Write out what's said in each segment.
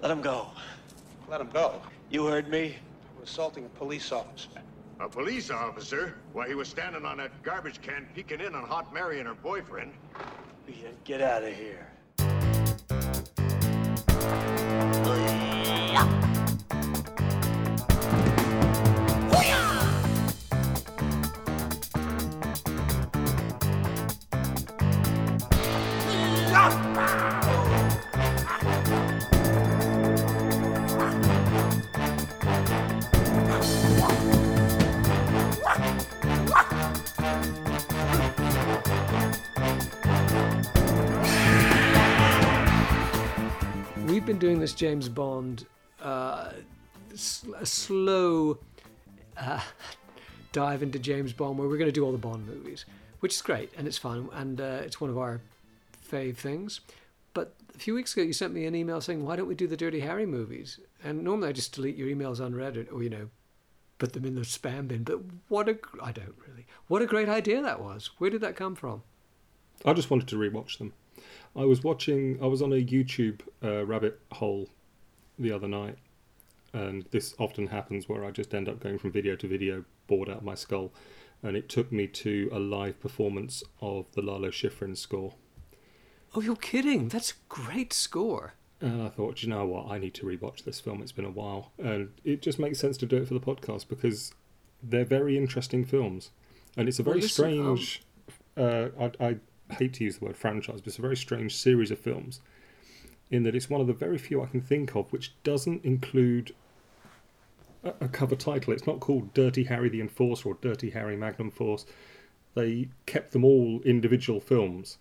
Let him go. Let him go. You heard me. For assaulting a police officer. A police officer? Why, he was standing on that garbage can peeking in on Hot Mary and her boyfriend. Ian, get out of here. We've been doing this James Bond, uh, slow uh, dive into James Bond where we're going to do all the Bond movies, which is great and it's fun and uh, it's one of our fave things. But a few weeks ago, you sent me an email saying, "Why don't we do the Dirty Harry movies?" And normally I just delete your emails unread or you know, put them in the spam bin. But what a I don't really. What a great idea that was. Where did that come from? I just wanted to rewatch them. I was watching. I was on a YouTube uh, rabbit hole the other night, and this often happens where I just end up going from video to video, bored out of my skull. And it took me to a live performance of the Lalo Schifrin score. Oh, you're kidding! That's a great score. And I thought, you know what, I need to rewatch this film. It's been a while, and it just makes sense to do it for the podcast because they're very interesting films, and it's a Well, very listen, um, strange. uh, I, I hate to use the word franchise, but it's a very strange series of films, in that it's one of the very few I can think of which doesn't include a, a cover title. It's not called Dirty Harry the Enforcer or Dirty Harry Magnum Force. They kept them all individual films,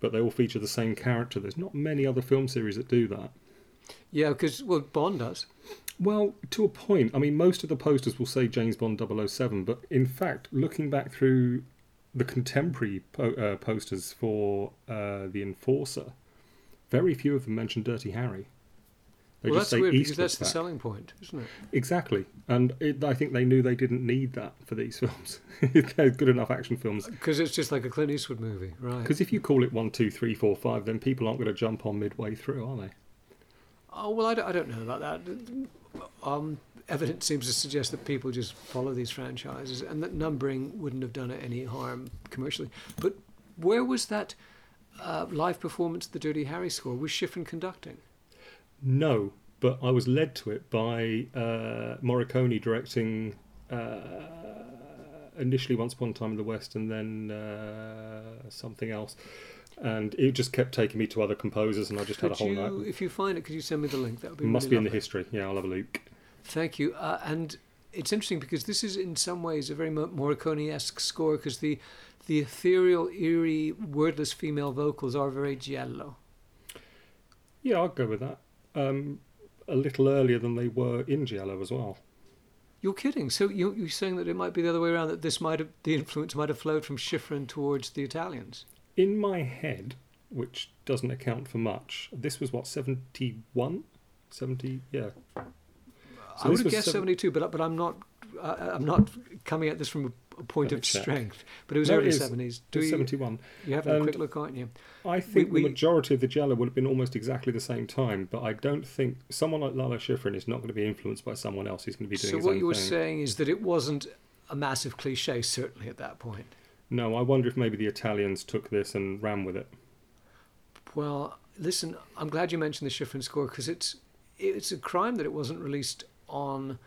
but they all feature the same character. There's not many other film series that do that. Yeah, because well, Bond does. Well, to a point. I mean, most of the posters will say James Bond 007, but in fact, looking back through the contemporary po- uh, posters for uh, The Enforcer, very few of them mention Dirty Harry. They well, just that's say weird because Eastwood's that's the selling point, isn't it? Exactly. And it, I think they knew they didn't need that for these films. They're good enough action films. Because it's just like a Clint Eastwood movie, right? Because if you call it one, two, three, four, five, then people aren't going to jump on midway through, are they? Oh well, I don't, I don't know about that. Um, evidence seems to suggest that people just follow these franchises, and that numbering wouldn't have done it any harm commercially. But where was that uh, live performance of the Dirty Harry score? Was Schifrin conducting? No, but I was led to it by uh, Morricone directing uh, initially Once Upon a Time in the West and then uh, something else. And it just kept taking me to other composers, and I just had a whole you, night. if you find it, could you send me the link? That would be Must really be in the history. Yeah, I'll have a look. Thank you. Uh, and it's interesting because this is in some ways a very Mo- Morricone-esque score because the the ethereal, eerie, wordless female vocals are very giallo. Yeah, I'll go with that. Um, a little earlier than they were in Giallo as well. You're kidding. So you, you're saying that it might be the other way around, that this might have, the influence might have flowed from Schifrin towards the Italians. In my head, which doesn't account for much, this was what, 71? 70? Yeah. So I would have guessed seven- 72, but but I'm not uh, I'm not coming at this from a, point of check. strength. But it was No, early is. 70s. Do you, 71. you have a quick look, aren't you? I think we- the majority of the Giallo would have been almost exactly the same time, but I don't think someone like Lalo Schifrin is not going to be influenced by someone else who's going to be doing So what you were thing. saying is that it wasn't a massive cliche, certainly at that point. No, I wonder if maybe the Italians took this and ran with it. Well, listen, I'm glad you mentioned the Schifrin score because it's it's a crime that it wasn't released on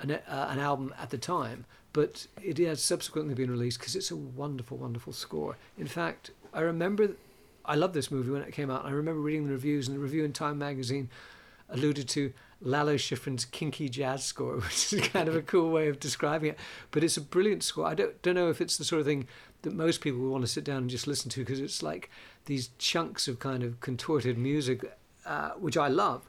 an, uh, an album at the time, but it has subsequently been released because it's a wonderful, wonderful score. In fact, I remember I loved this movie when it came out. I remember reading the reviews, and the review in Time magazine alluded to Lalo Schifrin's kinky jazz score, which is kind of a cool way of describing it. But it's a brilliant score. I don't don't know if it's the sort of thing that most people want to sit down and just listen to because it's like these chunks of kind of contorted music, uh, which I love,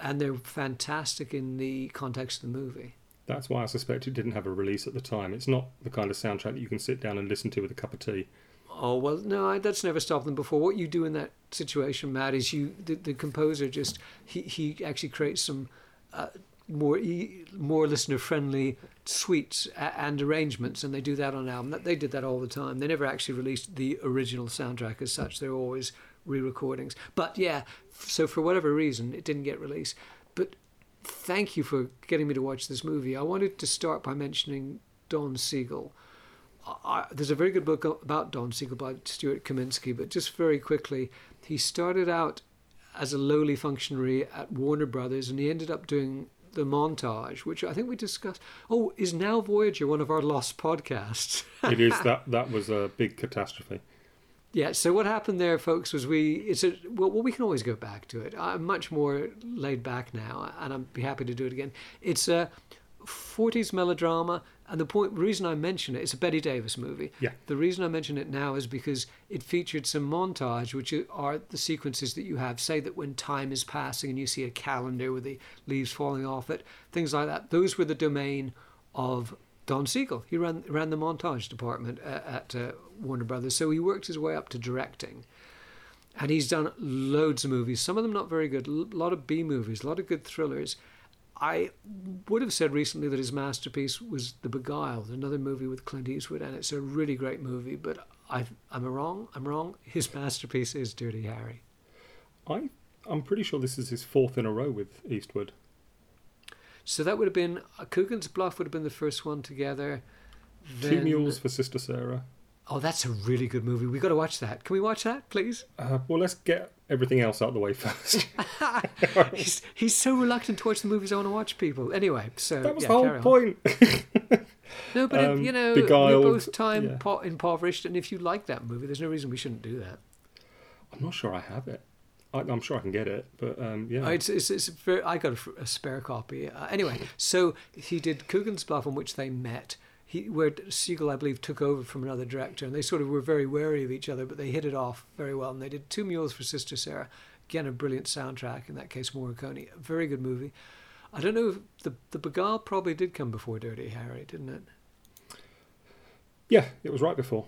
and they're fantastic in the context of the movie. That's why I suspect it didn't have a release at the time. It's not the kind of soundtrack that you can sit down and listen to with a cup of tea. Oh well, no, I- that's never stopped them before. What you do in that situation, Matt, is you the, the composer just he, he actually creates some uh, more e- more listener friendly suites and arrangements, and they do that on album. They did that all the time. They never actually released the original soundtrack as such. They're always re-recordings. But yeah, so for whatever reason, it didn't get released. But thank you for getting me to watch this movie. I wanted to start by mentioning Don Siegel. I, there's a very good book about Don Siegel by Stuart Kaminsky, but just very quickly, he started out as a lowly functionary at Warner Brothers, and he ended up doing the montage, which I think we discussed. Oh, is now Voyager one of our lost podcasts? it is that that was a big catastrophe. Yeah. So what happened there, folks, was we it's a well, well we can always go back to it. I'm much more laid back now, and I'd be happy to do it again. It's a 40s melodrama, and the point reason I mention it, it's a Bette Davis movie. Yeah. The reason I mention it now is because it featured some montage, which are the sequences that you have. Say that when time is passing and you see a calendar with the leaves falling off it, things like that. Those were the domain of Don Siegel. He ran ran the montage department at, at uh, Warner Brothers, so he worked his way up to directing. And he's done loads of movies, some of them not very good, a lot of B movies, a lot of good thrillers. I would have said recently that his masterpiece was The Beguiled, another movie with Clint Eastwood, and it's a really great movie. But i am wrong. I'm wrong. His masterpiece is Dirty Harry. I I'm pretty sure this is his fourth in a row with Eastwood. So that would have been uh, Coogan's Bluff would have been the first one together. Then, Two Mules for Sister Sara. Oh, that's a really good movie. We got to watch that. Can we watch that, please? Uh, well, let's get everything else out of the way first. he's, he's so reluctant to watch the movies I want to watch. People, anyway. So that was yeah, the whole point. no, but um, it, you know, beguiled, we're both time yeah. po- impoverished, and if you like that movie, there's no reason we shouldn't do that. I'm not sure I have it. I, am sure I can get it, but um, yeah, it's, it's, it's very, I got a, a spare copy. Uh, anyway, so he did Coogan's Bluff, on which they met he where Siegel, I believe, took over from another director, and they sort of were very wary of each other, but they hit it off very well. And they did Two Mules for Sister Sara, again a brilliant soundtrack. In that case, Morricone, a very good movie. I don't know if the the Beguiled probably did come before Dirty Harry, didn't it? Yeah, it was right before.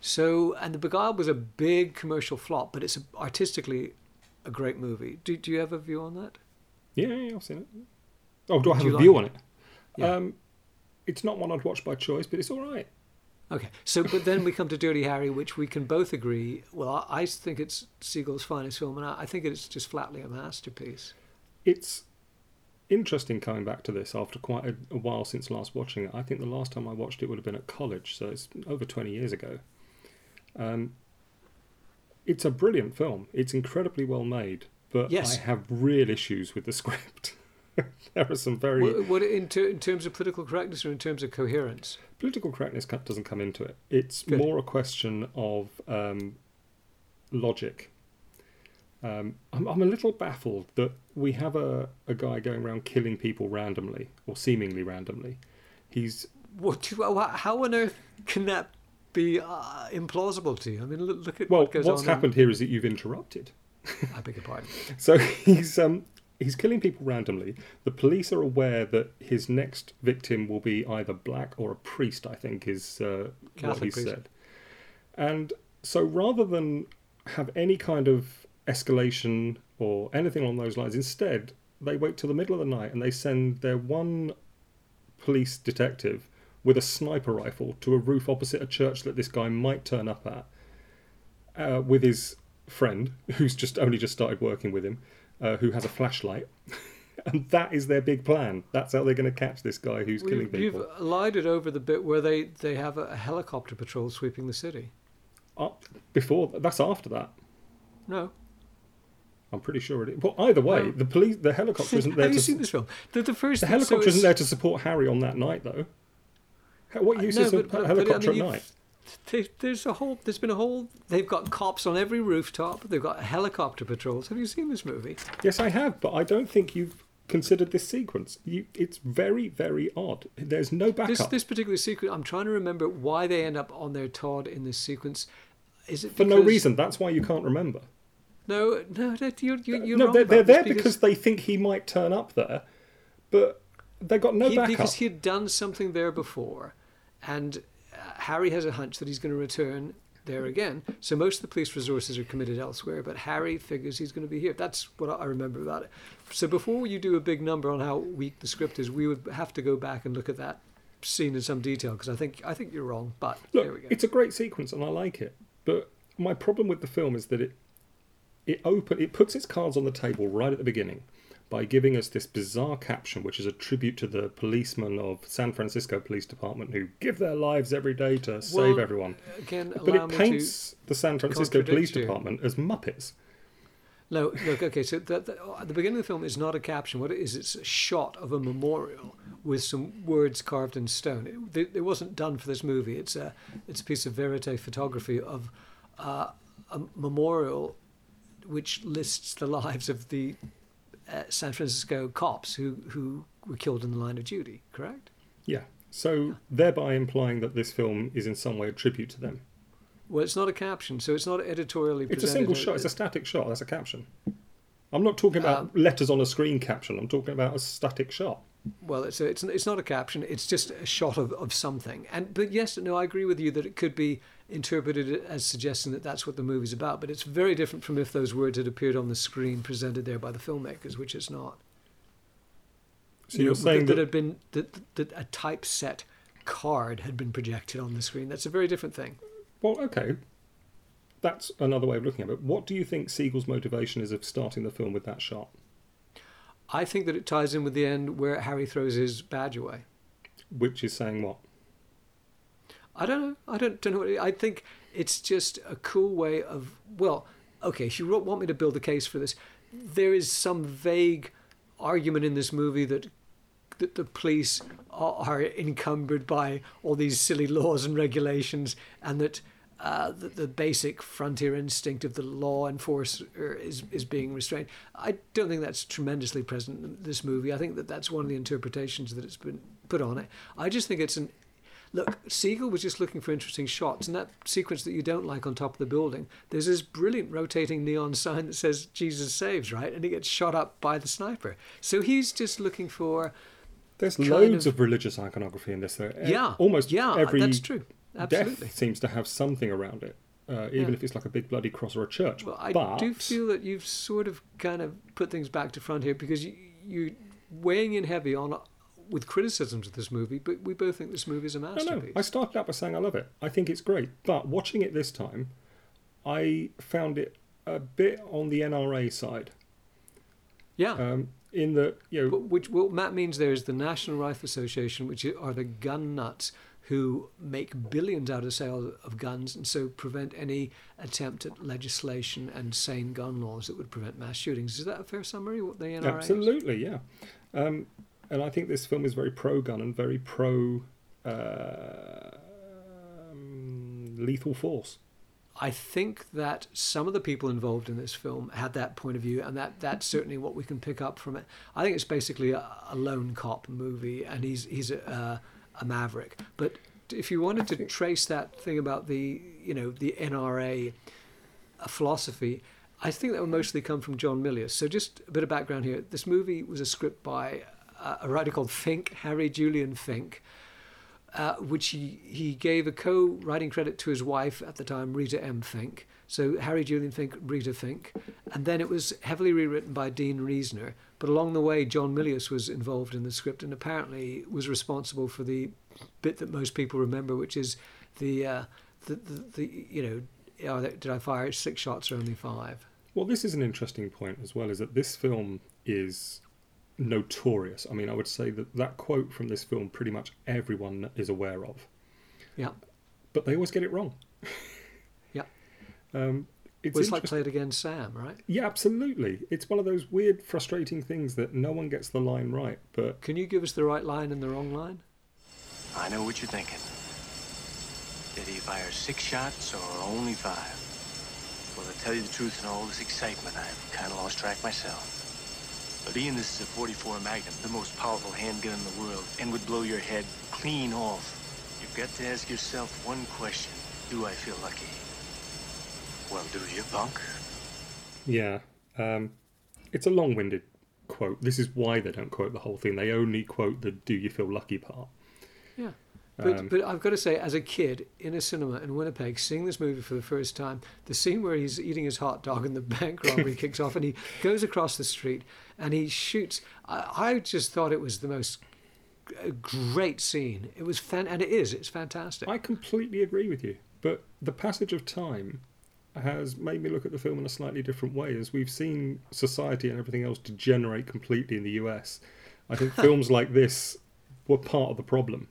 So, and the Beguiled was a big commercial flop, but it's artistically a great movie. Do, do you have a view on that? Yeah, yeah I've seen it. Oh, do I have do a view on it? Yeah. Um, it's not one I'd watch by choice, but it's all right. Okay, so but then we come to Dirty Harry, which we can both agree. Well, I, think it's Siegel's finest film, and I, think it's just flatly a masterpiece. It's interesting coming back to this after quite a, a, while since last watching it. I think the last time I watched it would have been at college, so it's over twenty years ago. Um, it's a brilliant film. It's incredibly well made, but yes. I have real issues with the script. there are some very. What, what in, ter- in, terms of political correctness or in terms of coherence? Political correctness doesn't come into it. It's Good. more a question of um, logic. Um, I'm, I'm a little baffled that we have a, a guy going around killing people randomly or seemingly randomly. He's. What? How on earth can that be uh, implausible to you? I mean, look, look at well, what goes what's on happened in... here is that you've interrupted. I beg your pardon. so he's um, he's killing people randomly. The police are aware that his next victim will be either black or a priest. I think is uh, what he priest. said. And so, rather than have any kind of escalation or anything along those lines, instead they wait till the middle of the night and they send their one police detective with a sniper rifle to a roof opposite a church that this guy might turn up at uh, with his friend who's just only just started working with him uh, who has a flashlight. and that is their big plan. That's how they're going to catch this guy who's well, killing people. You've lighted over the bit where they, they have a helicopter patrol sweeping the city. Up before that's after that. No. I'm pretty sure it is. Well, either way, no. the police, the helicopter isn't there. have to, you seen this film? The, the first. The helicopter so isn't there to support Harry on that night, though. What use no, is but, a helicopter but, I mean, at night? there's a whole there's been a whole they've got cops on every rooftop they've got helicopter patrols. Have you seen this movie? Yes i have but i don't think you've considered this sequence. You, it's very very odd. There's no backup. This, this particular sequence i'm trying to remember why they end up on their Todd in this sequence. Is it for no reason. That's why you can't remember. No no you're, you're, you're no they're, they're there because, because they think he might turn up there but they got no he, backup because he had done something there before and uh, Harry has a hunch that he's going to return there again. So most of the police resources are committed elsewhere, but Harry figures he's going to be here. That's what I remember about it. So before you do a big number on how weak the script is, we would have to go back and look at that scene in some detail because I think I think you're wrong. But look, there we go. It's a great sequence and I like it, but my problem with the film is that it it open it puts its cards on the table right at the beginning by giving us this bizarre caption, which is a tribute to the policemen of San Francisco Police Department who give their lives every day to save everyone. Again, But it paints the San Francisco Police you. Department as Muppets. No, look, okay, so the, the, at the beginning of the film is not a caption. What it is, it's a shot of a memorial with some words carved in stone. It, it wasn't done for this movie. It's a, it's a piece of verite photography of uh, a memorial which lists the lives of the uh, San Francisco cops who, who were killed in the line of duty, correct? Yeah. So thereby implying that this film is in some way a tribute to them. Well, it's not a caption, so it's not editorially It's a single shot. It's a static shot. That's a caption. I'm not talking about Um, letters on a screen caption. I'm talking about a static shot. Well, it's a, it's it's not a caption. It's just a shot of, of something. And but yes, no, I agree with you that it could be interpreted it as suggesting that that's what the movie's about. But it's very different from if those words had appeared on the screen presented there by the filmmakers, which it's not. So You you're know, saying that, that, had been that, that a typeset card had been projected on the screen. That's a very different thing. well, okay, that's another way of looking at it. What do you think Siegel's motivation is of starting the film with that shot? I think that it ties in with the end where Harry throws his badge away. Which is saying what? I don't know. I don't, don't know. What it, I think it's just a cool way of. Well, okay. If you want me to build a case for this, there is some vague argument in this movie that that the police are, are encumbered by all these silly laws and regulations, and that. Uh, the, the basic frontier instinct of the law enforcer is, is being restrained. I don't think that's tremendously present in this movie. I think that that's one of the interpretations that it's been put on it. I just think it's an Look, Siegel was just looking for interesting shots, and that sequence that you don't like on top of the building, there's this brilliant rotating neon sign that says Jesus saves, right? And he gets shot up by the sniper. So he's just looking for, There's loads of- of, religious iconography in this. Though. Yeah, almost yeah, every that's true, absolutely. death seems to have something around it, uh, even Yeah. if it's like a big bloody cross or a church. Well, I but do feel that you've sort of kind of put things back to front here because you, you're weighing in heavy on with criticisms of this movie, but we both think this movie is a masterpiece. no. I started out by saying I love it. I think it's great. But watching it this time, I found it a bit on the NRA side. yeah. Um, in the you know, But which what Matt means there is the National Rifle Association, which are the gun nuts who make billions out of sales of guns and so prevent any attempt at legislation and sane gun laws that would prevent mass shootings. Is that a fair summary? Of what the NRA is? absolutely, yeah. Um, and I think this film is very pro gun and very pro uh, um, lethal force. I think that some of the people involved in this film had that point of view, and that that's certainly what we can pick up from it. I think it's basically a, a lone cop movie, and he's he's a, a maverick. But if you wanted to trace that thing about the you know the NRA uh, philosophy, I think that would mostly come from John Milius. So just a bit of background here: this movie was a script by uh, a writer called Fink, Harry Julian Fink uh, which he, he gave a co-writing credit to his wife at the time, Rita M. Fink. So Harry Julian Fink, Rita Fink, and then it was heavily rewritten by Dean Riesner. But along the way, John Milius was involved in the script and apparently was responsible for the bit that most people remember, which is the uh, the, the, the you know, there, did I fire six shots or only five? Well, this is an interesting point as well. Is that this film is notorious. I mean, I would say that that quote from this film pretty much everyone is aware of, Yeah, but they always get it wrong. yeah. Um, it's Well, it's like interest- Play It Again, Sam, right? yeah, absolutely. It's one of those weird, frustrating things that no one gets the line right. But Can you give us the right line and the wrong line? I know what you're thinking. Did he fire six shots or only five? Well, to tell you the truth, in all this excitement, I've kind of lost track myself. But Ian, this is a 44 Magnum, the most powerful handgun in the world, and would blow your head clean off. You've got to ask yourself one question. Do I feel lucky? Well, do you, punk? yeah, um, it's a long-winded quote. This is why they don't quote the whole thing. They only quote the "Do you feel lucky" part. Yeah. But, Um, but I've got to say, as a kid in a cinema in Winnipeg, seeing this movie for the first time, the scene where he's eating his hot dog and the bank robbery kicks off and he goes across the street and he shoots. I, I just thought it was the most uh, great scene. It was fan, and it is. It's fantastic. I completely agree with you. But the passage of time has made me look at the film in a slightly different way. As we've seen society and everything else degenerate completely in the US, I think films like this were part of the problem.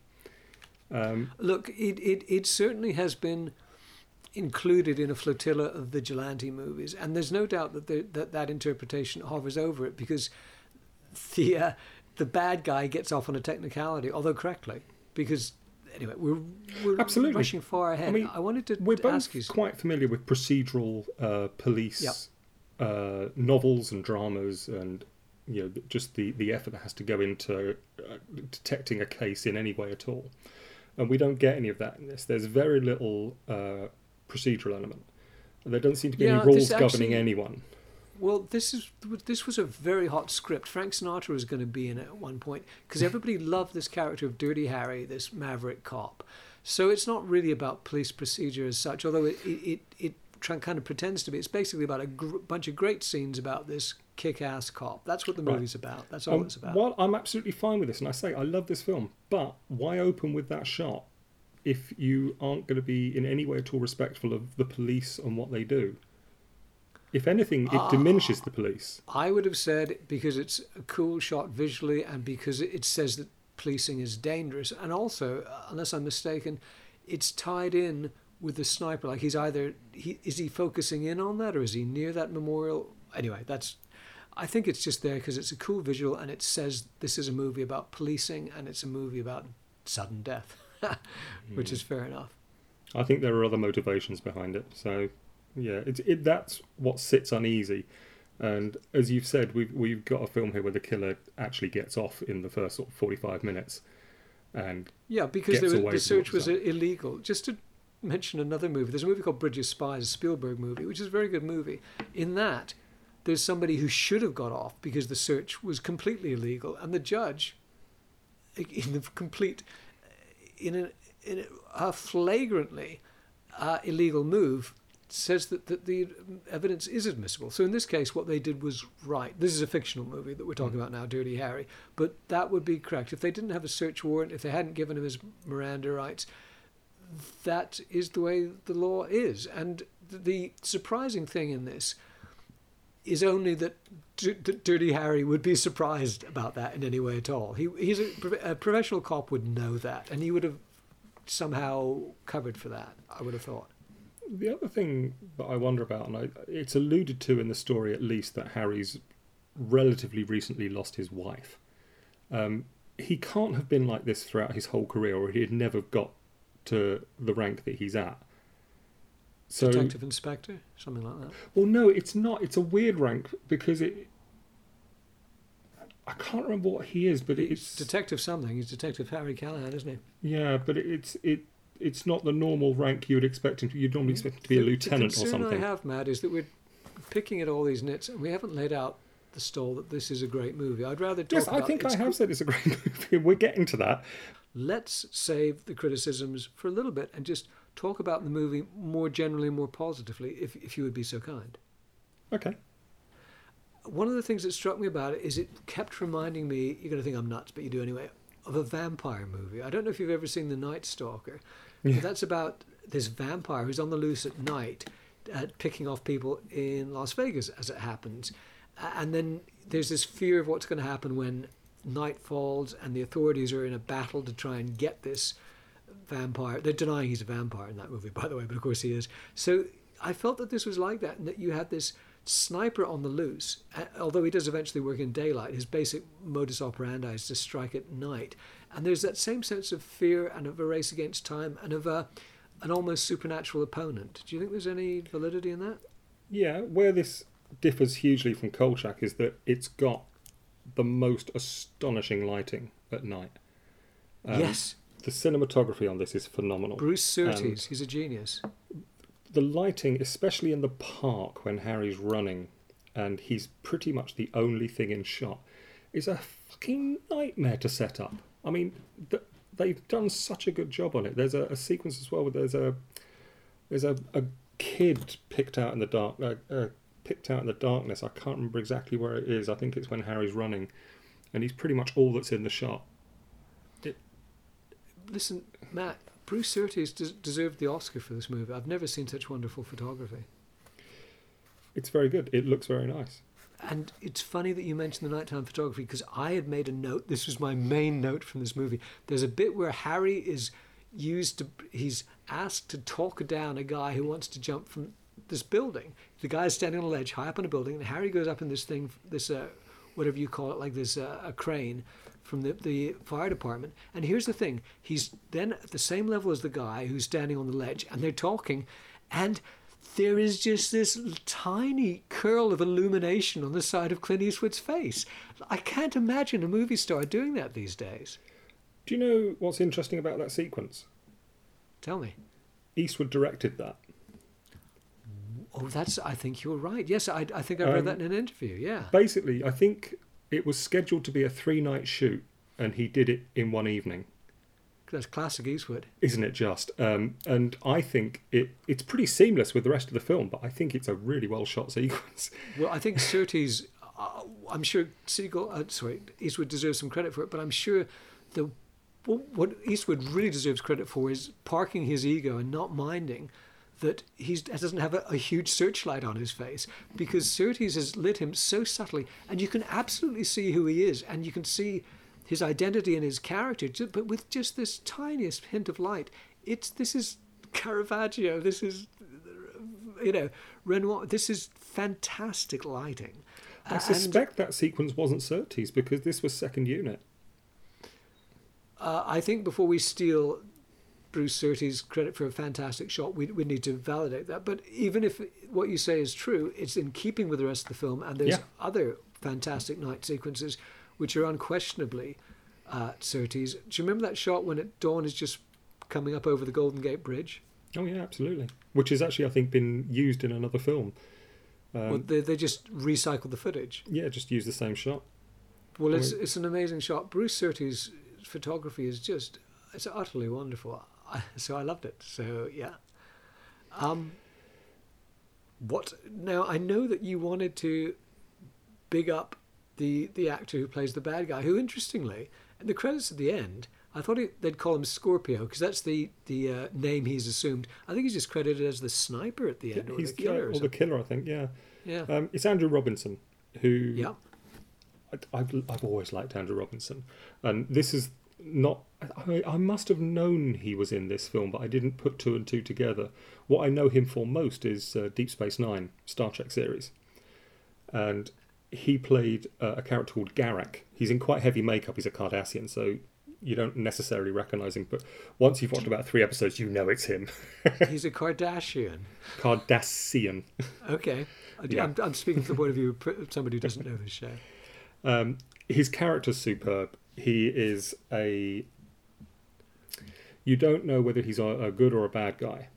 Um, Look, it, it, it certainly has been included in a flotilla of vigilante movies, and there's no doubt that the, that, that interpretation hovers over it because the uh, the bad guy gets off on a technicality, although correctly, because anyway, we're we're Absolutely. rushing far ahead. I, mean, I wanted to we're both you. quite familiar with procedural uh, police uh, novels and dramas, and you know just the, the effort that has to go into uh, detecting a case in any way at all. And we don't get any of that in this. There's very little uh, procedural element. There don't seem to be Yeah, any rules governing actually- anyone. Well, this is this was a very hot script. Frank Sinatra was going to be in it at one point because everybody loved this character of Dirty Harry, this maverick cop. So it's not really about police procedure as such, although it it it, it kind of pretends to be. It's basically about a gr- bunch of great scenes about this kick-ass cop. That's what the Right. movie's about. That's all Um, it's about. While I'm absolutely fine with this, and I say I love this film, but why open with that shot if you aren't going to be in any way at all respectful of the police and what they do? If anything, it Ah. diminishes the police. I would have said because it's a cool shot visually and because it says that policing is dangerous. And also, uh, unless I'm mistaken, it's tied in with the sniper. Like he's either he is he focusing in on that or is he near that memorial? Anyway, that's. I think it's just there because it's a cool visual and it says this is a movie about policing and it's a movie about sudden death, which is hmm. fair enough. I think there are other motivations behind it. So, yeah, it's it, that's what sits uneasy. And as you've said, we've we've got a film here where the killer actually gets off in the first sort of forty-five minutes, and Yeah, because was, the search was illegal. Just to mention another movie, there's a movie called Bridge of Spies, a Spielberg movie, which is a very good movie. In that, there's somebody who should have got off because the search was completely illegal, and the judge, in the complete, in a, in a flagrantly uh, illegal move, says that, that the evidence is admissible. So in this case, what they did was right. This is a fictional movie that we're talking about now, Dirty Harry, but that would be correct. If they didn't have a search warrant, if they hadn't given him his Miranda rights, that is the way the law is. And the surprising thing in this is only that Dirty Harry would be surprised about that in any way at all. He he's a, a professional cop would know that, and he would have somehow covered for that. I would have thought. The other thing that I wonder about, and I, it's alluded to in the story at least, that Harry's relatively recently lost his wife. Um, he can't have been like this throughout his whole career, or he'd never got to the rank that he's at. So, Detective inspector, something like that. well, no, it's not. It's a weird rank because it. I can't remember what he is, but it's Detective something. He's Detective Harry Callahan, isn't he? yeah, but it's it it's not the normal rank you would expect him to. You'd normally expect him to be a The- lieutenant the or concern something. I have, Matt, is that we're picking at all these nits, and we haven't laid out the stall that this is a great movie. I'd rather talk Yes, I think I have said it's a great movie. We're getting to that. let's save the criticisms for a little bit and just talk about the movie more generally, more positively, if, if you would be so kind. Okay. One of the things that struck me about it is it kept reminding me, you're going to think I'm nuts, but you do anyway, of a vampire movie. I don't know if you've ever seen The Night Stalker, but that's about this vampire who's on the loose at night, uh, picking off people in Las Vegas, as it happens. And then there's this fear of what's going to happen when night falls and the authorities are in a battle to try and get this vampire. They're denying he's a vampire in that movie, by the way, but of course he is. So I felt that this was like that, and that you had this sniper on the loose. Although he does eventually work in daylight, his basic modus operandi is to strike at night. And there's that same sense of fear and of a race against time and of a, an almost supernatural opponent. Do you think there's any validity in that? Yeah, where this differs hugely from Kolchak is that it's got the most astonishing lighting at night. Um, yes. The cinematography on this is phenomenal. Bruce Surtees, he's a genius. the lighting, especially in the park when Harry's running and he's pretty much the only thing in shot, is a fucking nightmare to set up. I mean, th- they've done such a good job on it. There's a, a sequence as well where there's a there's a, a kid picked out in the dark, uh, uh, picked out in the darkness. I can't remember exactly where it is. I think it's when Harry's running, and he's pretty much all that's in the shot. Listen, Matt, Bruce Surtees des- deserved the Oscar for this movie. I've never seen such wonderful photography. it's very good. It looks very nice. And it's funny that you mentioned the nighttime photography because I had made a note. This was my main note from this movie. There's a bit where Harry is used to, he's asked to talk down a guy who wants to jump from this building. The guy is standing on a ledge high up in a building, and Harry goes up in this thing, this, uh, whatever you call it, like this, uh, a crane from the, the fire department. And here's the thing he's then at the same level as the guy who's standing on the ledge, and they're talking, and there is just this tiny curl of illumination on the side of Clint Eastwood's face. I can't imagine a movie star doing that these days. Do you know what's interesting about that sequence? Tell me. Eastwood directed that. Oh, that's. I think you're right. Yes, I, I think I read Um, that in an interview. Yeah. Basically, I think it was scheduled to be a three night shoot, and he did it in one evening. That's classic Eastwood. Isn't it just? Um, and I think it it's pretty seamless with the rest of the film, but I think it's a really well shot sequence. Well, I think Surtees. Uh, I'm sure Siegel. Uh, sorry, Eastwood deserves some credit for it, but I'm sure the what Eastwood really deserves credit for is parking his ego and not minding that he doesn't have a, a huge searchlight on his face because Surtees has lit him so subtly, and you can absolutely see who he is, and you can see his identity and his character, but with just this tiniest hint of light. It's this is Caravaggio. This is you know Renoir. This is fantastic lighting. I And- suspect that sequence wasn't Surtees because this was second unit. Uh, I think before we steal Bruce Surtees' credit for a fantastic shot, we we need to validate that. But even if what you say is true, it's in keeping with the rest of the film, and there's Yeah. other fantastic night sequences which are unquestionably uh, Surtees. Do you remember that shot when at dawn is just coming up over the Golden Gate Bridge? Oh yeah, absolutely. Which has actually, I think, been used in another film. Um, well, they they just recycled the footage. yeah, just use the same shot. Well, I it's mean- it's an amazing shot. Bruce Surtees' photography is just it's utterly wonderful. So I loved it. So yeah. Um. What now? I know that you wanted to big up the the actor who plays the bad guy. Who, interestingly, in the credits at the end, I thought it, they'd call him Scorpio because that's the the uh, name he's assumed. I think he's just credited as the sniper at the end or He's the killer. yeah, or or the killer, I think. Yeah. yeah. Um, it's Andrew Robinson, who yeah. I, I've, I've always liked Andrew Robinson, and this is not. I, I must have known he was in this film, but I didn't put two and two together. What I know him for most is uh, Deep Space Nine, Star Trek series, and he played uh, a character called Garak. He's in quite heavy makeup. He's a Cardassian, so you don't necessarily recognise him. But once you've watched about three episodes, you know it's him. He's a Kardashian. Cardassian. Okay. I- Yeah. I'm, I'm speaking from the point of view of somebody who doesn't know this show. Um, his character's superb. He is a. You don't know whether he's a, a good or a bad guy.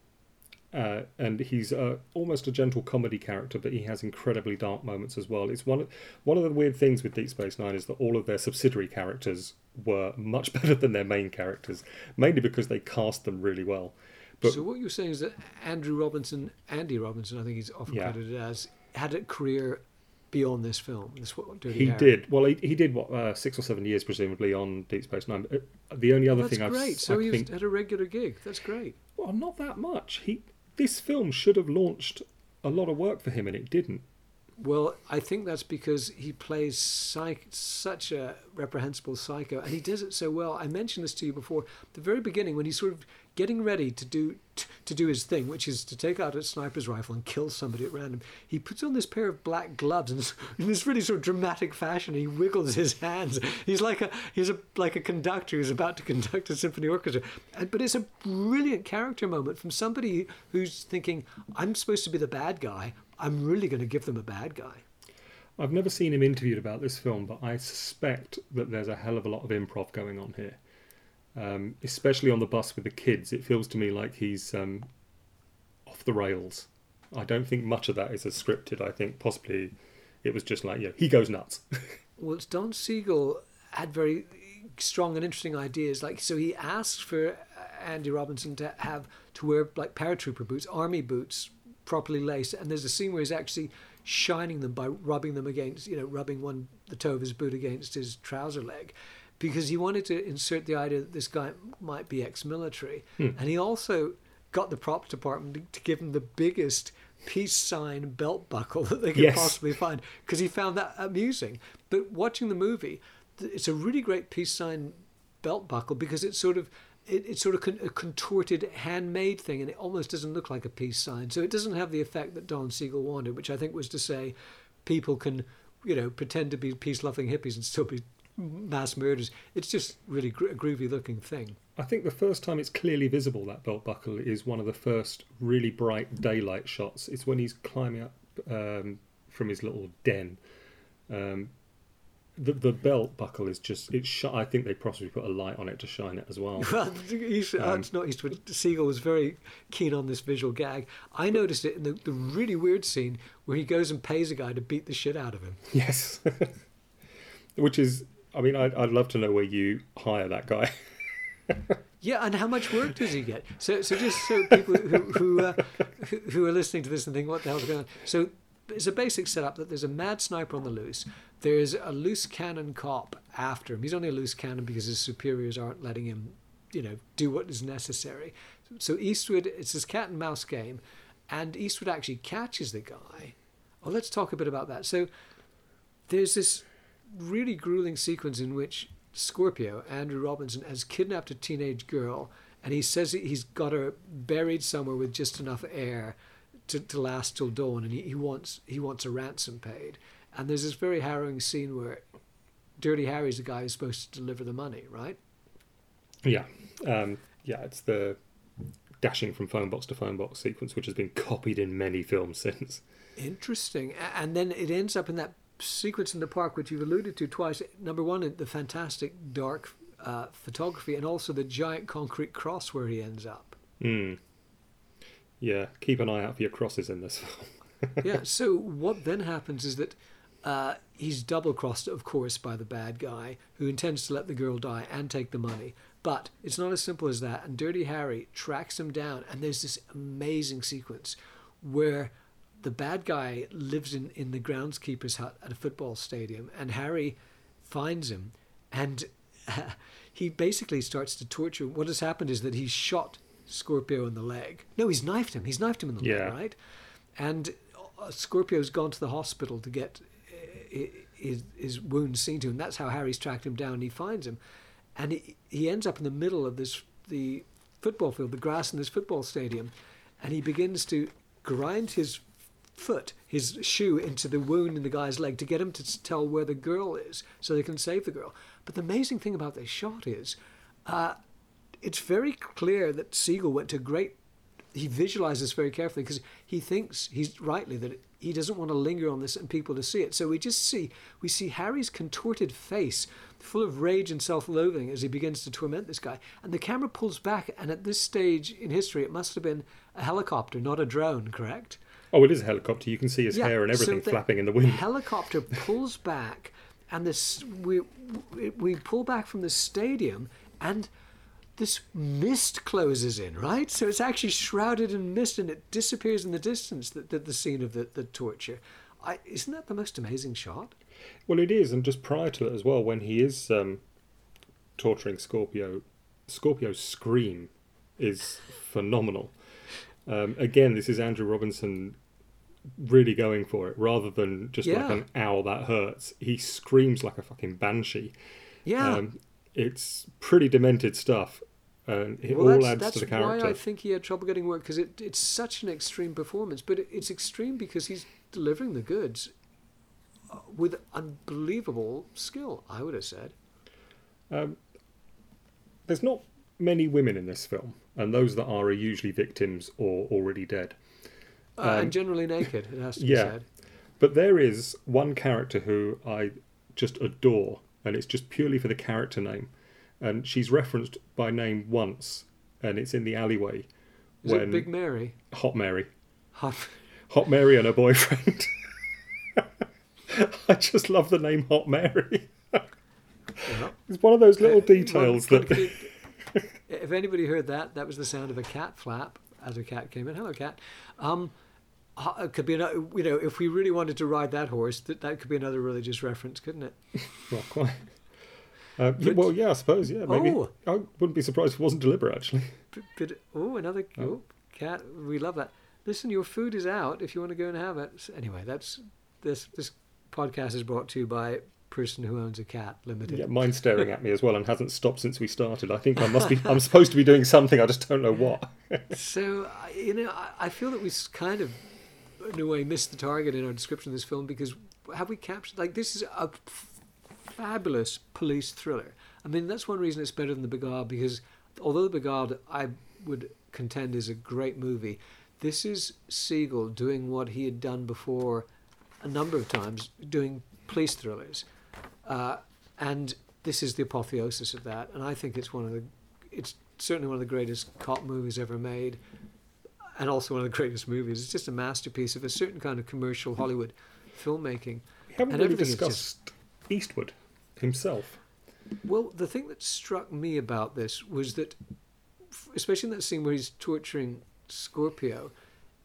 Uh, and he's a, almost a gentle comedy character, but he has incredibly dark moments as well. It's one of, one of the weird things with Deep Space Nine is that all of their subsidiary characters were much better than their main characters, mainly because they cast them really well. But so what you're saying is that Andrew Robinson, Andy Robinson, I think he's often Yeah. credited as, had a career beyond this film. This what Dirty he Harry. did well. He, he did what uh, six or seven years presumably on Deep Space Nine. Uh, The only other That's thing I've great. So I he think had a regular gig. That's great. Well, not that much. He this film should have launched a lot of work for him, and it didn't. Well, I think that's because he plays psych- such a reprehensible psycho, and he does it so well. I mentioned this to you before. The very beginning, when he sort of getting ready to do t- to do his thing, which is to take out a sniper's rifle and kill somebody at random, he puts on this pair of black gloves, and in this really sort of dramatic fashion, he wiggles his hands. He's like a he's a like a conductor who's about to conduct a symphony orchestra. And, but it's a brilliant character moment from somebody who's thinking, "I'm supposed to be the bad guy. I'm really going to give them a bad guy." I've never seen him interviewed about this film, but I suspect that there's a hell of a lot of improv going on here. Um, especially on the bus with the kids, it feels to me like he's um, off the rails. I don't think much of that is as scripted. I think possibly it was just like, yeah, he goes nuts. Well, Don Siegel had very strong and interesting ideas. Like, so he asked for uh, Andy Robinson to have to wear like paratrooper boots, army boots, properly laced. And there's a scene where he's actually shining them by rubbing them against, you know, rubbing one the toe of his boot against his trouser leg, because he wanted to insert the idea that this guy might be ex-military. Hmm. And he also got the props department to- to give him the biggest peace sign belt buckle that they could Yes. possibly find because he found that amusing. But watching the movie, it's a really great peace sign belt buckle because it's sort of it, it's sort of con- a contorted handmade thing and it almost doesn't look like a peace sign so it doesn't have the effect that don siegel wanted which i think was to say people can you know pretend to be peace loving hippies and still be mass murders it's just really gro- a groovy looking thing I think the first time it's clearly visible that belt buckle is one of the first really bright daylight shots. It's when he's climbing up um, from his little den. Um, the the belt buckle is just it's. Sh- I think they possibly put a light on it to shine it as well. Well, East, Um, it's not Eastwood. Siegel was very keen on this visual gag. I noticed it in the, the really weird scene where he goes and pays a guy to beat the shit out of him. yes, which is. I mean, I'd, I'd love to know where you hire that guy. Yeah, and how much work does he get? So, so just so people who who, uh, who who are listening to this and think, what the hell's going on? So, it's a basic setup that there's a mad sniper on the loose. There's a loose cannon cop after him. He's only a loose cannon because his superiors aren't letting him, you know, do what is necessary. So Eastwood, it's this cat and mouse game, and Eastwood actually catches the guy. Oh, let's talk a bit about that. So, there's this really grueling sequence in which Scorpio, Andrew Robinson, has kidnapped a teenage girl and he says he's got her buried somewhere with just enough air to, to last till dawn and he, he wants he wants a ransom paid. And there's this very harrowing scene where Dirty Harry's the guy who's supposed to deliver the money, right? yeah, um, yeah. It's the dashing from phone box to phone box sequence, which has been copied in many films since. Interesting. And then it ends up in that sequence in the park, which you've alluded to twice. Number one, the fantastic dark uh, photography, and also the giant concrete cross where he ends up. Mm. Yeah, keep an eye out for your crosses in this film. yeah. So what then happens is that uh, he's double crossed, of course, by the bad guy who intends to let the girl die and take the money. But it's not as simple as that. And Dirty Harry tracks him down, and there's this amazing sequence where the bad guy lives in, in the groundskeeper's hut at a football stadium, and Harry finds him, and uh, he basically starts to torture. him. What has happened is that he's shot Scorpio in the leg. No, he's knifed him. He's knifed him in the Yeah. leg, right? And uh, Scorpio's gone to the hospital to get uh, his, his wounds seen to and That's how Harry's tracked him down. And he finds him, and he, he ends up in the middle of this the football field, the grass in this football stadium, and he begins to grind his foot, his shoe, into the wound in the guy's leg to get him to tell where the girl is, so they can save the girl. But the amazing thing about this shot is, uh, it's very clear that Siegel went to great. He visualizes very carefully because he thinks he's rightly that he doesn't want to linger on this and people to see it. So we just see we see Harry's contorted face, full of rage and self-loathing, as he begins to torment this guy. And the camera pulls back, and at this stage in history, it must have been a helicopter, not a drone, correct? Oh, it is a helicopter. You can see his hair and everything the flapping in the wind. The helicopter pulls back, and this we we- we pull back from the stadium, and this mist closes in, right? So it's actually shrouded in mist, and it disappears in the distance. The the, the scene of the, the torture. I, isn't that the most amazing shot? Well, it is, and just prior to it as well, when he is um, torturing Scorpio, Scorpio's scream is phenomenal. Um, again, this is Andrew Robinson really going for it, rather than just like an owl that hurts. He screams like a fucking banshee. Yeah. Um, it's pretty demented stuff, and it well, all that's, adds that's to the character. That's why I think he had trouble getting work because it, it's such an extreme performance. But it, it's extreme because he's delivering the goods uh, with unbelievable skill. I would have said. There's not many women in this film, and those that are are usually victims or already dead. Uh, and generally naked, it has to be Um, yeah. said. But there is one character who I just adore, and it's just purely for the character name. And she's referenced by name once, and it's in the alleyway Is when it Big Mary? Hot Mary, Huff. Hot Mary and her boyfriend. I just love the name Hot Mary. It's one of those little details that. if anybody heard that, that was the sound of a cat flap as a cat came in. Hello, cat. Um, it could be another. You know, if we really wanted to ride that horse, that that could be another religious reference, couldn't it? Not quite. Uh, yeah, well, yeah, I suppose, yeah. Maybe Oh. I wouldn't be surprised if it wasn't deliberate, actually. But, but oh, another oh, cat. We love that. listen, your food is out if you want to go and have it. So anyway, that's this this podcast is brought to you by person who owns a cat limited. Yeah, mine's staring at me as well and hasn't stopped since we started. I think I must be. I'm supposed to be doing something. I just don't know what. so you know, I, I feel that we kind of, in a way, missed the target in our description of this film because have we captured like this is a f- fabulous police thriller. I mean, that's one reason it's better than The Beguiled because although The Beguiled I would contend is a great movie, this is Siegel doing what he had done before a number of times, doing police thrillers, uh, and this is the apotheosis of that. And I think it's one of the, it's certainly one of the greatest cop movies ever made, and also one of the greatest movies. It's just a masterpiece of a certain kind of commercial Hollywood filmmaking. We haven't And really is just- discussed Eastwood himself. Well, the thing that struck me about this was that, especially in that scene where he's torturing Scorpio,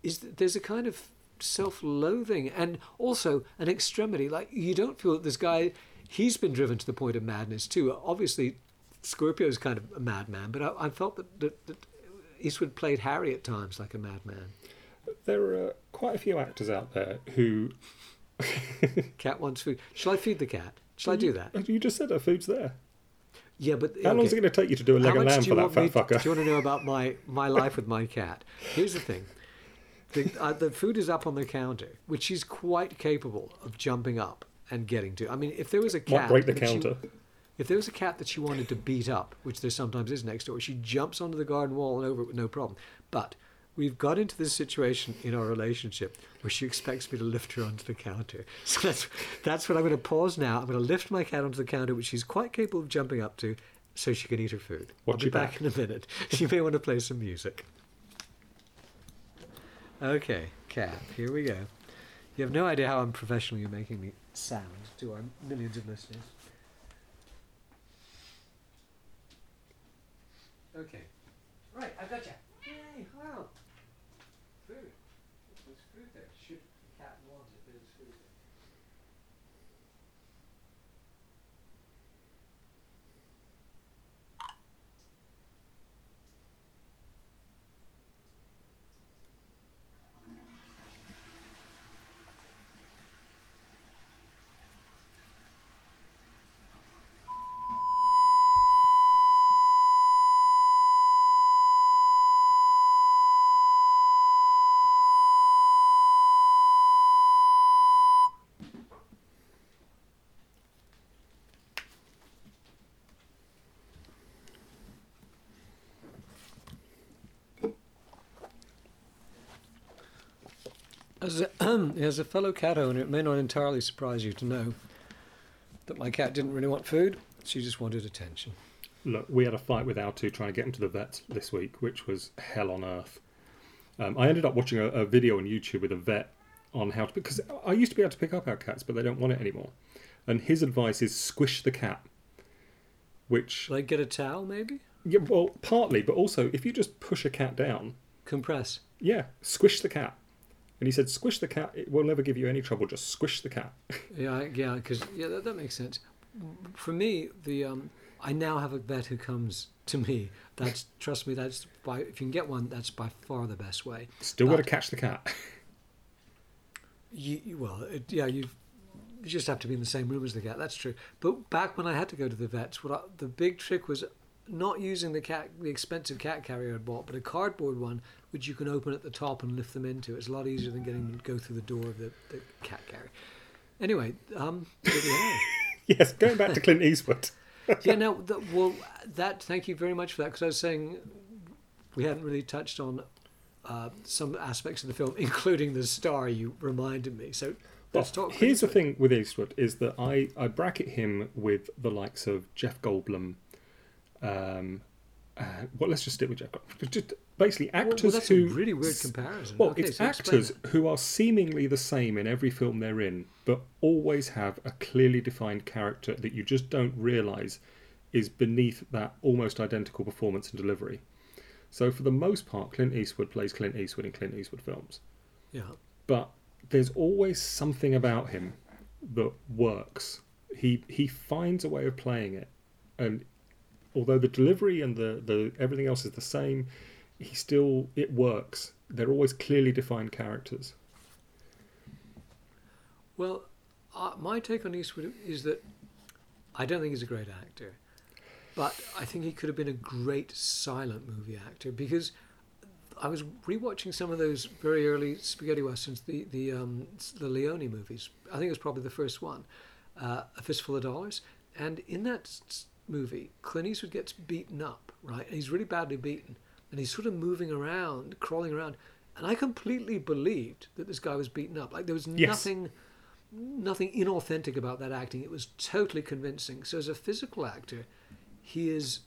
is that there's a kind of self-loathing and also an extremity. Like you don't feel that this guy, he's been driven to the point of madness too. Obviously, Scorpio is kind of a madman, but I, I felt that, that, that Eastwood played Harry at times like a madman. There are quite a few actors out there who. Cat wants food. Shall I feed the cat? Shall I do that? You just said her food's there. Yeah, but How long is it going to take you to do a leg of lamb for that fat to- fucker? Do you want to know about my, my life with my cat? Here's the thing. The, uh, the food is up on the counter, which she's quite capable of jumping up and getting to. I mean, if there was a cat, Might break the that she- counter. if there was a cat that she wanted to beat up, which there sometimes is next door, she jumps onto the garden wall and over it with no problem. But we've got into this situation in our relationship where she expects me to lift her onto the counter. So that's that's what I'm going to pause now. I'm going to lift my cat onto the counter, which she's quite capable of jumping up to, so she can eat her food. I'll be back back. in a minute. You may want to play some music. Okay, cat. Here we go. You have no idea how unprofessional you're making me sound to our millions of listeners. Okay. Right, I've got you. As a, as a fellow cat owner, it may not entirely surprise you to know that my cat didn't really want food. She just wanted attention. Look, we had a fight with our two trying to get him to the vet this week, which was hell on earth. Um, I ended up watching a, a video on YouTube with a vet on how to because I used to be able to pick up our cats, but they don't want it anymore. And his advice is squish the cat, which Like get a towel, maybe? yeah, well, partly, but also if you just push a cat down, Compress. yeah, squish the cat. And he said, squish the cat. It will never give you any trouble. Just squish the cat. Yeah, yeah, because yeah, that, that makes sense. For me, the um, I now have a vet who comes to me. That's trust me. That's by if you can get one, that's by far the best way. Still got to catch the cat. You, you- well, it, yeah, you you just have to be in the same room as the cat. That's true. But back when I had to go to the vets, what I, the big trick was not using the cat, the expensive cat carrier I bought, but a cardboard one which you can open at the top and lift them into. It's a lot easier than getting them to go through the door of the, the cat carrier. Anyway, um, there we are. yes, going back to Clint Eastwood. yeah, no, the, well, that. Thank you very much for that because I was saying we hadn't really touched on uh, some aspects of the film, including the star. You reminded me. So let's Well, talk. Here's the thing with Eastwood is that I, I bracket him with the likes of Jeff Goldblum. Um, uh, well, let's just stick with Jeff Goldblum. Just basically Well, well, actors that's who a really weird comparison. Well, Okay, it's so actors who are seemingly the same in every film they're in, but always have a clearly defined character that you just don't realise is beneath that almost identical performance and delivery. So, for the most part, Clint Eastwood plays Clint Eastwood in Clint Eastwood films, Yeah. but there's always something about him that works. He he finds a way of playing it, and although the delivery and the, the everything else is the same, he still it works they're always clearly defined characters. Well, uh, my take on Eastwood is that I don't think he's a great actor, but I think he could have been a great silent movie actor because I was rewatching some of those very early spaghetti westerns, the the um, the Leone movies. I think it was probably the first one, uh, A Fistful of Dollars, and in that movie, Clint Eastwood gets beaten up, right? And he's really badly beaten, and he's sort of moving around, crawling around, and I completely believed that this guy was beaten up. Like there was Yes. nothing nothing inauthentic about that acting. It was totally convincing. So as a physical actor, he is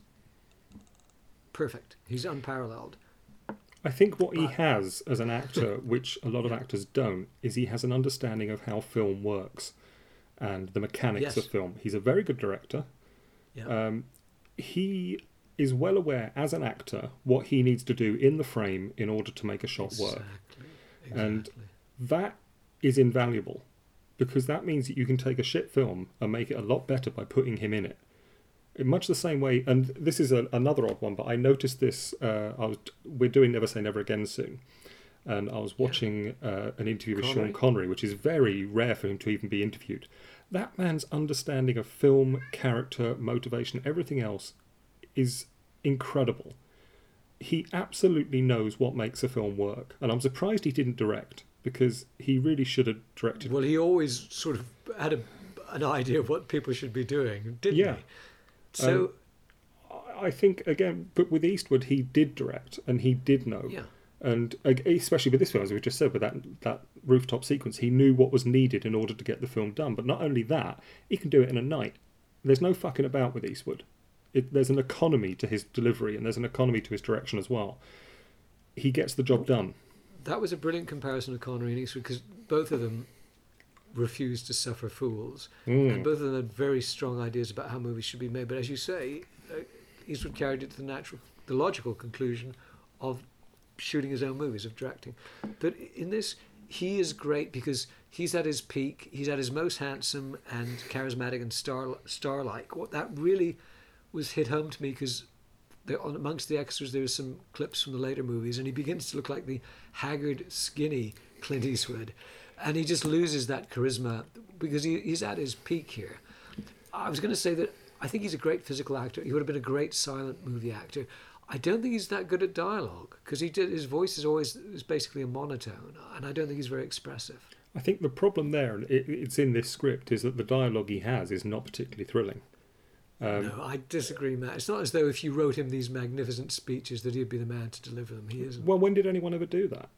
perfect. He's unparalleled. I think what he has as an actor, which a lot of actors don't, is he has an understanding of how film works and the mechanics Yes. of film. He's a very good director. Yeah. Um, he is well aware as an actor what he needs to do in the frame in order to make a shot work. Exactly. And- That is invaluable because that means that you can take a shit film and make it a lot better by putting him in it. In much the same way, and this is a, another odd one, but I noticed this. Uh, I was we're doing Never Say Never Again soon, and I was watching uh, an interview with Sean Connery? Connery, which is very rare for him to even be interviewed. That man's understanding of film, character, motivation, everything else is incredible. He absolutely knows what makes a film work, and I'm surprised he didn't direct because he really should have directed. Well, he always sort of had a, an idea of what people should be doing, didn't Yeah. he? So um, I- I think again, but with Eastwood, he did direct and he did know. yeah, And especially with this film, as we just said, with that that rooftop sequence, he knew what was needed in order to get the film done. But not only that, he can do it in a night. There's no fucking about with Eastwood. It, there's an economy to his delivery, and there's an economy to his direction as well. He gets the job done. that was a brilliant comparison of Connery and Eastwood because both of them refused to suffer fools, Mm. and both of them had very strong ideas about how movies should be made. But as you say, uh, Eastwood carried it to the natural, the logical conclusion of shooting his own movies, of directing. But in this, he is great because he's at his peak. He's at his most handsome and charismatic and star star-like. What that really was hit home to me because amongst the extras there are some clips from the later movies, and he begins to look like the haggard, skinny Clint Eastwood, and he just loses that charisma because he, he's at his peak here. I was going to say that I think he's a great physical actor. He would have been a great silent movie actor. I don't think he's that good at dialogue because he did his voice is always is basically a monotone, and I don't think he's very expressive. I think the problem there, and it, it's in this script, is that the dialogue he has is not particularly thrilling. Um, no, I disagree, Matt. It's not as though if you wrote him these magnificent speeches that he'd be the man to deliver them. He isn't. Well, when did anyone ever do that?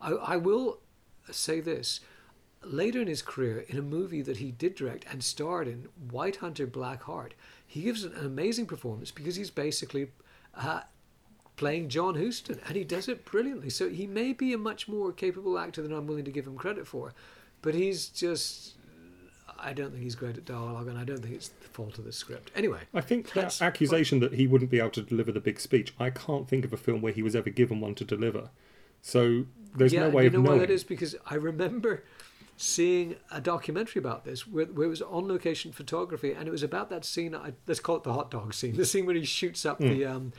I, I will say this. Later in his career, in a movie that he did direct and starred in, White Hunter Black Heart, he gives an amazing performance because he's basically uh, playing John Huston, and he does it brilliantly. So he may be a much more capable actor than I'm willing to give him credit for, but he's just. I don't think he's great at dialogue, and I don't think it's the fault of the script. Anyway, I think that accusation that he wouldn't be able to deliver the big speech, I can't think of a film where he was ever given one to deliver. So there's yeah, no way you of know knowing. why that is because I remember seeing a documentary about this where, where it was on location photography and it was about that scene I, let's call it the hot dog scene the scene where he shoots up the um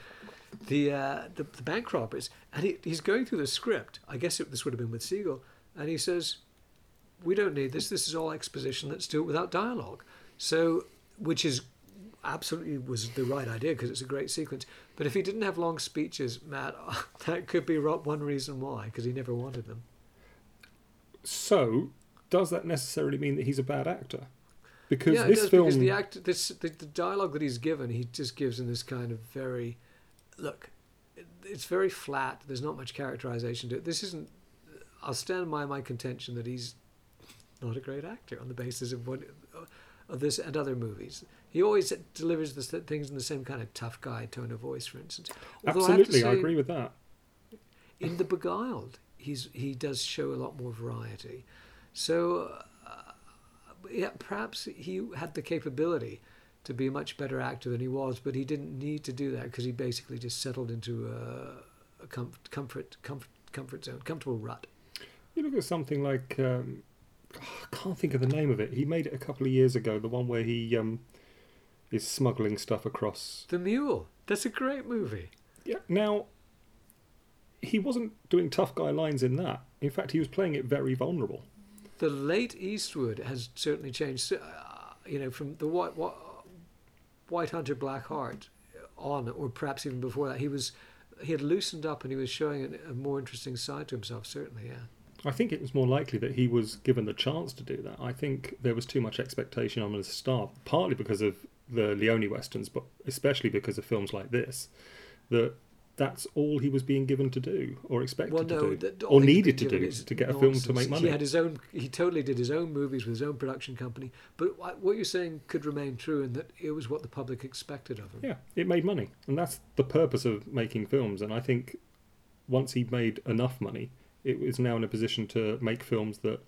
the, uh, the the bank robbers. And he, he's going through the script. I guess it, this would have been with Siegel. And he says we don't need this. This is all exposition. Let's do it without dialogue. So which is absolutely was the right idea because it's a great sequence. But if he didn't have long speeches Matt that could be one reason why because he never wanted them. So does that necessarily mean that he's a bad actor? Because yeah, this does film, because the act, this the, the dialogue that he's given, he just gives in this kind of very, look, it's very flat. There's not much characterization to it. This isn't. I'll stand by my contention that he's not a great actor on the basis of what of this and other movies. He always delivers the things in the same kind of tough guy tone of voice, for instance. Although absolutely, I say- agree with that. in the beguiled he's he does show a lot more variety so uh, yeah perhaps he had the capability to be a much better actor than he was but he didn't need to do that because he basically just settled into a, a com- comfort comfort comfort zone comfortable rut You look at something like um, I can't think of the name of it. He made it a couple of years ago. The one where he um, is smuggling stuff across. the mule that's a great movie Yeah. Now, he wasn't doing tough guy lines in that. In fact, he was playing it very vulnerable. The late Eastwood has certainly changed. Uh, you know, from the white, white, white Hunter Black Heart on, or perhaps even before that, he was he had loosened up and he was showing a, a more interesting side to himself. Certainly, yeah. I think it was more likely that he was given the chance to do that. I think there was too much expectation on a star, partly because of the Leone westerns, but especially because of films like this. That that's all he was being given to do, or expected Well, no, to do, that- or needed to do is to get a film to make money. He had his own. He totally did his own movies with his own production company. But what what you're saying could remain true in that it was what the public expected of him. Yeah, it made money, and that's the purpose of making films. And I think once he made enough money, it was now in a position to make films that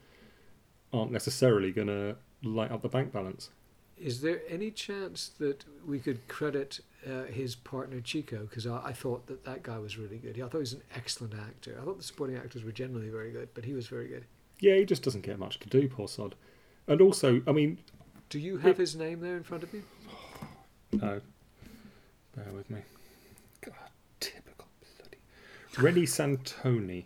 aren't necessarily going to light up the bank balance. Is there any chance that we could credit uh, his partner Chico? Because I, I thought that that guy was really good. I thought he was an excellent actor. I thought the supporting actors were generally very good, but he was very good. Yeah, he just doesn't get much to do, poor sod. And also, I mean, Do you have his name there in front of you? no, bear with me. God, typical bloody Reni Santoni.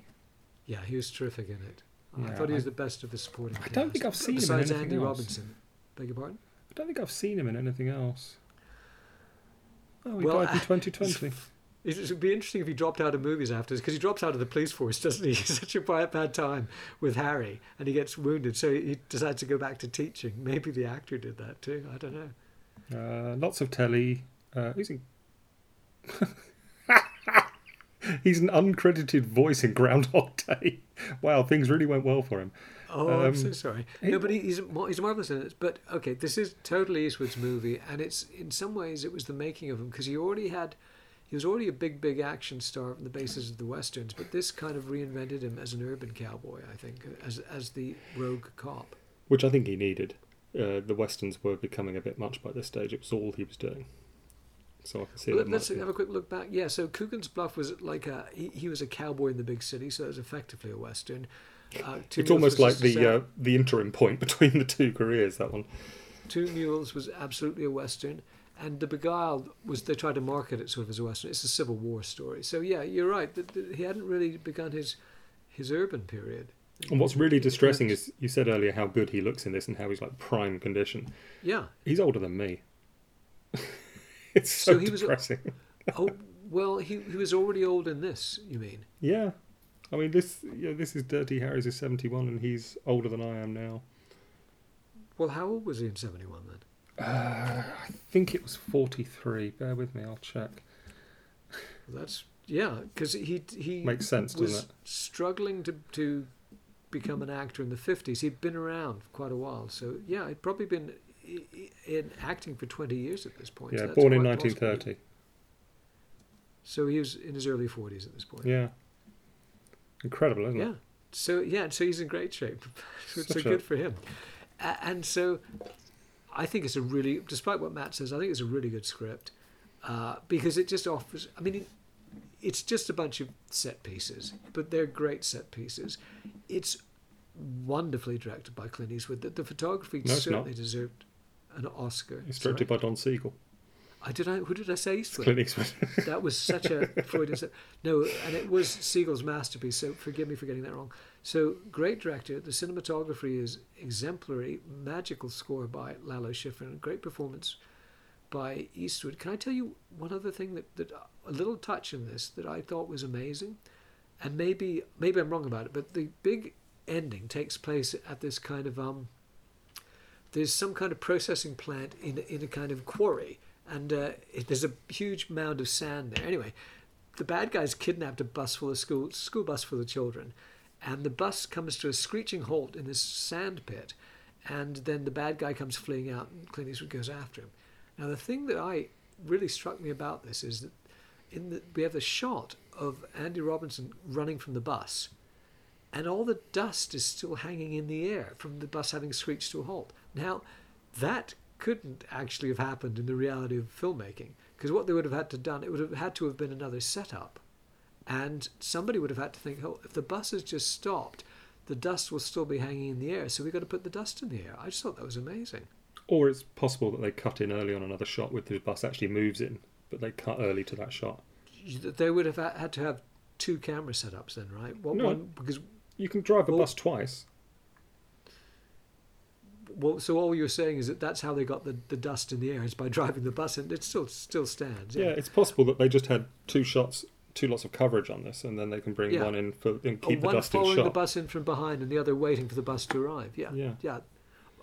Yeah, he was terrific in it. I thought he was I- the best of the supporting. I don't cast. think I've seen him in Besides anything Andy else. Robinson. Beg your pardon? I don't think I've seen him in anything else. Oh, he Well, died in 2020. It would be interesting if he dropped out of movies after this, because he drops out of the police force, doesn't he? He's such a bad, bad time with Harry, and he gets wounded, so he decides to go back to teaching. Maybe the actor did that too. I don't know. Uh, lots of telly. Uh, he's in. he's an uncredited voice in Groundhog Day. Wow, things really went well for him. Oh, I'm so Um, sorry. No, but he, he's he's marvelous in it. But okay, this is totally Eastwood's movie, and it's in some ways it was the making of him because he already had. He was already a big, big action star on the basis of the westerns, but this kind of reinvented him as an urban cowboy. I think as as the rogue cop. Which I think he needed. Uh, the westerns were becoming a bit much by this stage. It was all he was doing. So I can see Well, that. let's might be- have a quick look back. Yeah, so Coogan's Bluff was like a he, he was a cowboy in the big city, so it was effectively a western. Uh, Two It's almost like the uh, the interim point between the two careers. That one. Two Mules was absolutely a western, and The Beguiled was they tried to market it sort of as a western. It's a Civil War story. So yeah, you're right. that that He hadn't really begun his his urban period. And what's really distressing is you said earlier how good he looks in this and how he's like prime condition. yeah. He's older than me. it's so, So he was depressing. Oh well, he he was already old in this. You mean? Yeah, I mean this. Yeah, this is Dirty Harry's is seventy one, and he's older than I am now. Well, how old was he in '71 then? Uh, I think it was forty three. Bear with me, I'll check. That's yeah, because he he Makes sense, was doesn't it? struggling to to become an actor in the fifties. He'd been around for quite a while, so yeah, he'd probably been in acting for twenty years at this point. Yeah, that's born in nineteen thirty. So he was in his early forties at this point. Yeah, incredible, isn't yeah. it? Yeah. So yeah, so he's in great shape. so so a- good for him. A- and so I think it's a really, despite what Matt says, I think it's a really good script uh, because it just offers. I mean, it, it's just a bunch of set pieces, but they're great set pieces. It's wonderfully directed by Clint Eastwood. The, the photography No, certainly not. deserved an Oscar. It's directed by Don Siegel. I did. I who did I say Eastwood? Clint Eastwood. that was such a Freudian. No, and it was Siegel's masterpiece. So forgive me for getting that wrong. So great director. The cinematography is exemplary. Magical score by Lalo Schifrin. Great performance by Eastwood. Can I tell you one other thing that, that a little touch in this that I thought was amazing, and maybe maybe I'm wrong about it, but the big ending takes place at this kind of um. There's some kind of processing plant in in a kind of quarry, and uh, it, there's a huge mound of sand there. Anyway, the bad guys kidnapped a bus full of school school bus full of children, and the bus comes to a screeching halt in this sand pit, and then the bad guy comes fleeing out, and Clint Eastwood goes after him. Now, the thing that I really struck me about this is that in the, we have the shot of Andy Robinson running from the bus, and all the dust is still hanging in the air from the bus having screeched to a halt. Now, that couldn't actually have happened in the reality of filmmaking, because what they would have had to done, it would have had to have been another setup, and somebody would have had to think, oh, if the bus has just stopped, the dust will still be hanging in the air, so we've got to put the dust in the air. I just thought that was amazing. Or it's possible that they cut in early on another shot with the bus actually moves in, but they cut early to that shot. They would have had to have two camera setups then, right? What No. one because You can drive a Well- bus twice. Well, so all you're saying is that that's how they got the, the dust in the air is by driving the bus, and it still still stands. Yeah, it's possible that they just had two shots, two lots of coverage on this, and then they can bring Yeah. one in for and Oh, keep uh, the one dust in following the bus in from behind, and the other waiting for the bus to arrive. Yeah, Yeah. yeah.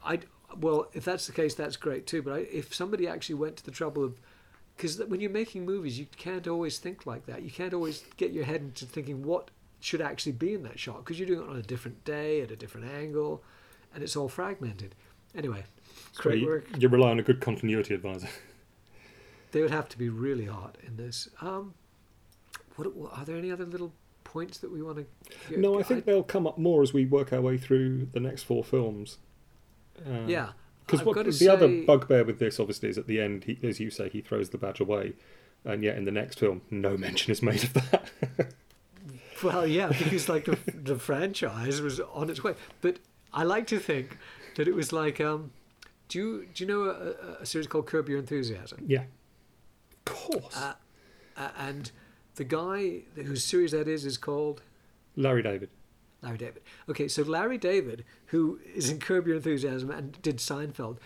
I well, if that's the case, that's great too. But I, if somebody actually went to the trouble of, because when you're making movies, you can't always think like that. You can't always get your head into thinking what should actually be in that shot because you're doing it on a different day at a different angle, and it's all fragmented. Anyway, So great you, work. you rely on a good continuity advisor. They would have to be really hot in this. Um, what, what are there any other little points that we want to? no, I think they'll come up more as we work our way through the next four films. Uh, yeah. Because what the other bugbear with this, obviously, is at the end, he, as you say, he throws the badge away, and yet in the next film, no mention is made of that. Well, yeah, because like the, the franchise was on its way. But I like to think that it was like, um, do you do you know a, a series called Curb Your Enthusiasm? yeah, of course. Uh, uh, and the guy whose series that is is called Larry David. Larry David. Okay, so Larry David, who is in Curb Your Enthusiasm and did Seinfeld,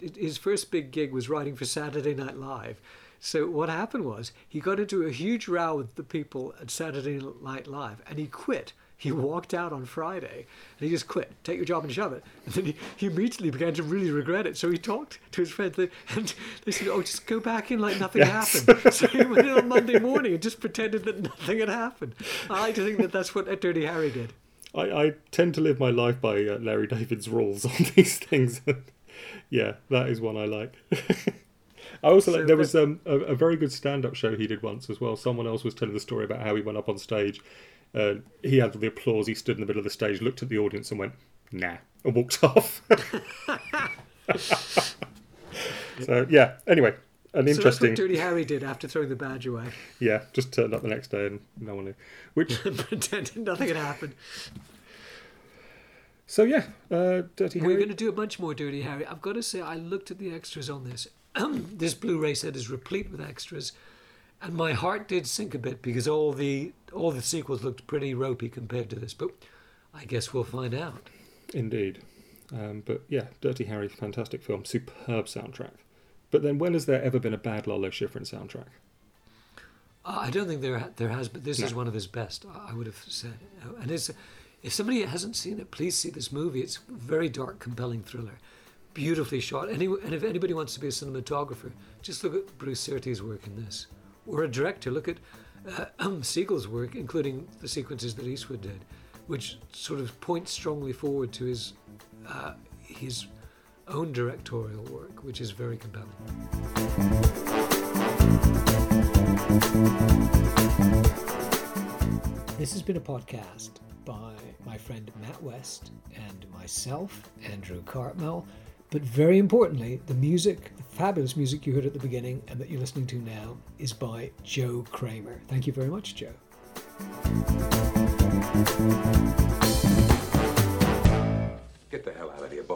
his first big gig was writing for Saturday Night Live. So what happened was he got into a huge row with the people at Saturday Night Live, and he quit. He walked out on Friday, and he just quit. Take your job and shove it. And then he, he immediately began to really regret it. So he talked to his friends, and they said, "Oh, just go back in like nothing Yes. happened." So he went in on Monday morning and just pretended that nothing had happened. I like to think that that's what Dirty Harry did. I, I tend to live my life by uh, Larry David's rules on these things. yeah, that is one I like. I also So like there was um, a, a very good stand-up show he did once as well. Someone else was telling the story about how he went up on stage. Uh, he had all the applause. He stood in the middle of the stage, looked at the audience, and went, "Nah," and walked off. so yeah. Anyway, an So that's interesting. what Dirty Harry did after throwing the badge away. yeah, just turned up the next day and no one knew. Which Pretended nothing had happened. so yeah, uh, Dirty Harry. We're going to do a bunch more Dirty Harry. I've got to say, I looked at the extras on this. this Blu-ray set is replete with extras, and my heart did sink a bit because all the all the sequels looked pretty ropey compared to this. But I guess we'll find out. Indeed. Um, but yeah, Dirty Harry, fantastic film, superb soundtrack. But then, when has there ever been a bad Lalo Schifrin soundtrack? Uh, I don't think there there has, but this is one of his best. I I would have said, Uh, and it's if somebody hasn't seen it, please see this movie. It's a very dark, compelling thriller, beautifully shot. Any, and if anybody wants to be a cinematographer, just look at Bruce Surtees' work in this, or a director, look at uh, Siegel's work, including the sequences that Eastwood did, which sort of points strongly forward to his uh, his own directorial work, which is very compelling. This has been a podcast by my friend Matt West and myself, Andrew Cartmel. But very importantly, the music, the fabulous music you heard at the beginning and that you're listening to now, is by Joe Kramer. Thank you very much, Joe. Get the hell out of here, both.